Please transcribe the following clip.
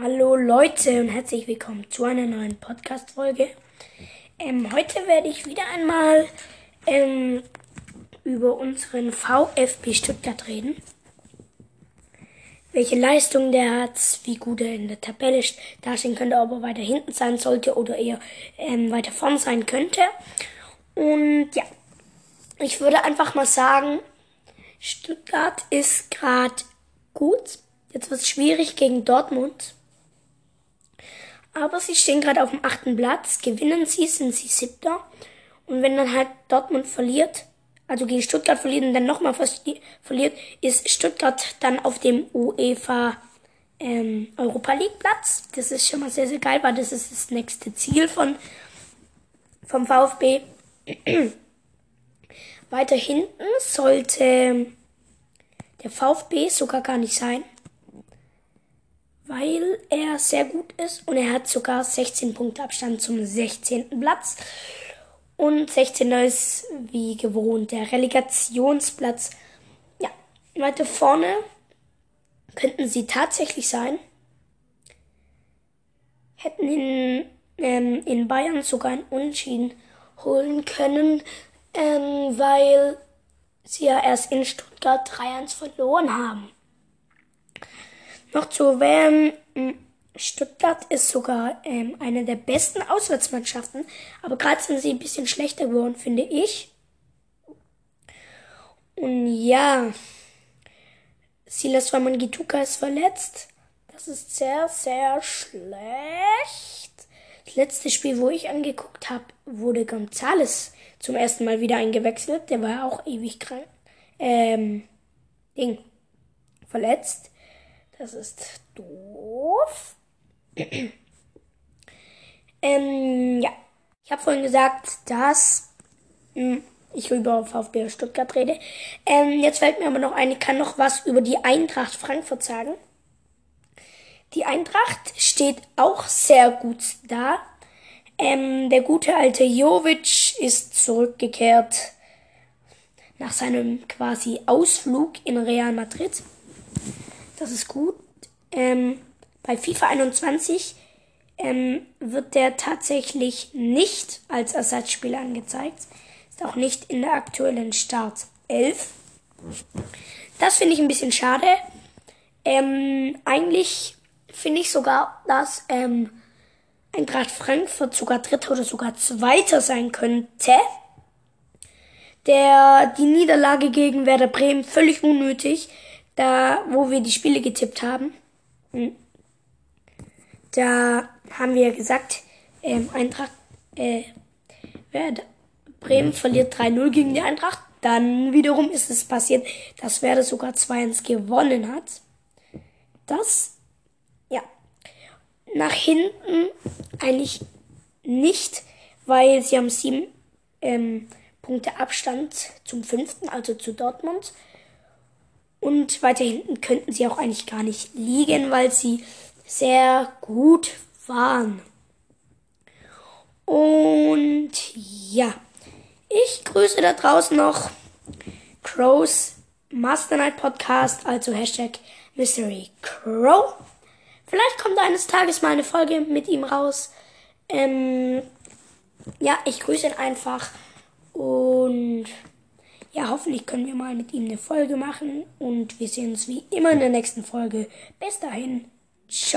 Hallo Leute und herzlich willkommen zu einer neuen Podcast-Folge. Ähm, heute werde ich wieder einmal ähm, über unseren VfB Stuttgart reden. Welche Leistung der hat, wie gut er in der Tabelle dastehen könnte, ob er weiter hinten sein sollte oder eher ähm, weiter vorn sein könnte. Und ja, ich würde einfach mal sagen, Stuttgart ist gerade gut. Jetzt wird es schwierig gegen Dortmund. Aber sie stehen gerade auf dem achten Platz. Gewinnen sie, sind sie siebter. Und wenn dann halt Dortmund verliert, also gegen Stuttgart verliert und dann nochmal verliert, ist Stuttgart dann auf dem UEFA ähm, Europa League Platz. Das ist schon mal sehr, sehr geil, weil das ist das nächste Ziel von, vom VfB. Weiter hinten sollte der VfB sogar gar nicht sein weil er sehr gut ist und er hat sogar 16 Punkte Abstand zum 16. Platz. Und 16. ist wie gewohnt der Relegationsplatz. Ja, weiter vorne könnten sie tatsächlich sein. Hätten in, ähm, in Bayern sogar ein Unentschieden holen können, ähm, weil sie ja erst in Stuttgart 3-1 verloren haben. Noch zu erwähnen, Stuttgart ist sogar ähm, eine der besten Auswärtsmannschaften, aber gerade sind sie ein bisschen schlechter geworden, finde ich. Und ja, Silas Wamangituka ist verletzt. Das ist sehr, sehr schlecht. Das letzte Spiel, wo ich angeguckt habe, wurde Gonzales zum ersten Mal wieder eingewechselt. Der war auch ewig krank. Ähm, Ding. Verletzt. Das ist doof. ähm, ja. Ich habe vorhin gesagt, dass mh, hm, ich über VfB Stuttgart rede. Ähm, jetzt fällt mir aber noch ein, ich kann noch was über die Eintracht Frankfurt sagen. Die Eintracht steht auch sehr gut da. Ähm, der gute alte Jovic ist zurückgekehrt nach seinem quasi Ausflug in Real Madrid. Das ist gut. Ähm, bei FIFA 21 ähm, wird der tatsächlich nicht als Ersatzspieler angezeigt. Ist auch nicht in der aktuellen Start 11. Das finde ich ein bisschen schade. Ähm, eigentlich finde ich sogar, dass ähm, Eintracht Frankfurt sogar Dritter oder sogar Zweiter sein könnte. Der die Niederlage gegen Werder Bremen völlig unnötig da wo wir die Spiele getippt haben, hm, da haben wir gesagt, ähm, Eintracht, äh, Werder Bremen verliert 3-0 gegen die Eintracht. Dann wiederum ist es passiert, dass Werder sogar 2-1 gewonnen hat. Das, ja, nach hinten eigentlich nicht, weil sie haben sieben ähm, Punkte Abstand zum fünften, also zu Dortmund. Und weiter hinten könnten sie auch eigentlich gar nicht liegen, weil sie sehr gut waren. Und ja, ich grüße da draußen noch Crows Master Night Podcast, also Hashtag Mystery Crow. Vielleicht kommt eines Tages mal eine Folge mit ihm raus. Ähm, ja, ich grüße ihn einfach und ja, hoffentlich können wir mal mit ihm eine Folge machen und wir sehen uns wie immer in der nächsten Folge. Bis dahin, ciao.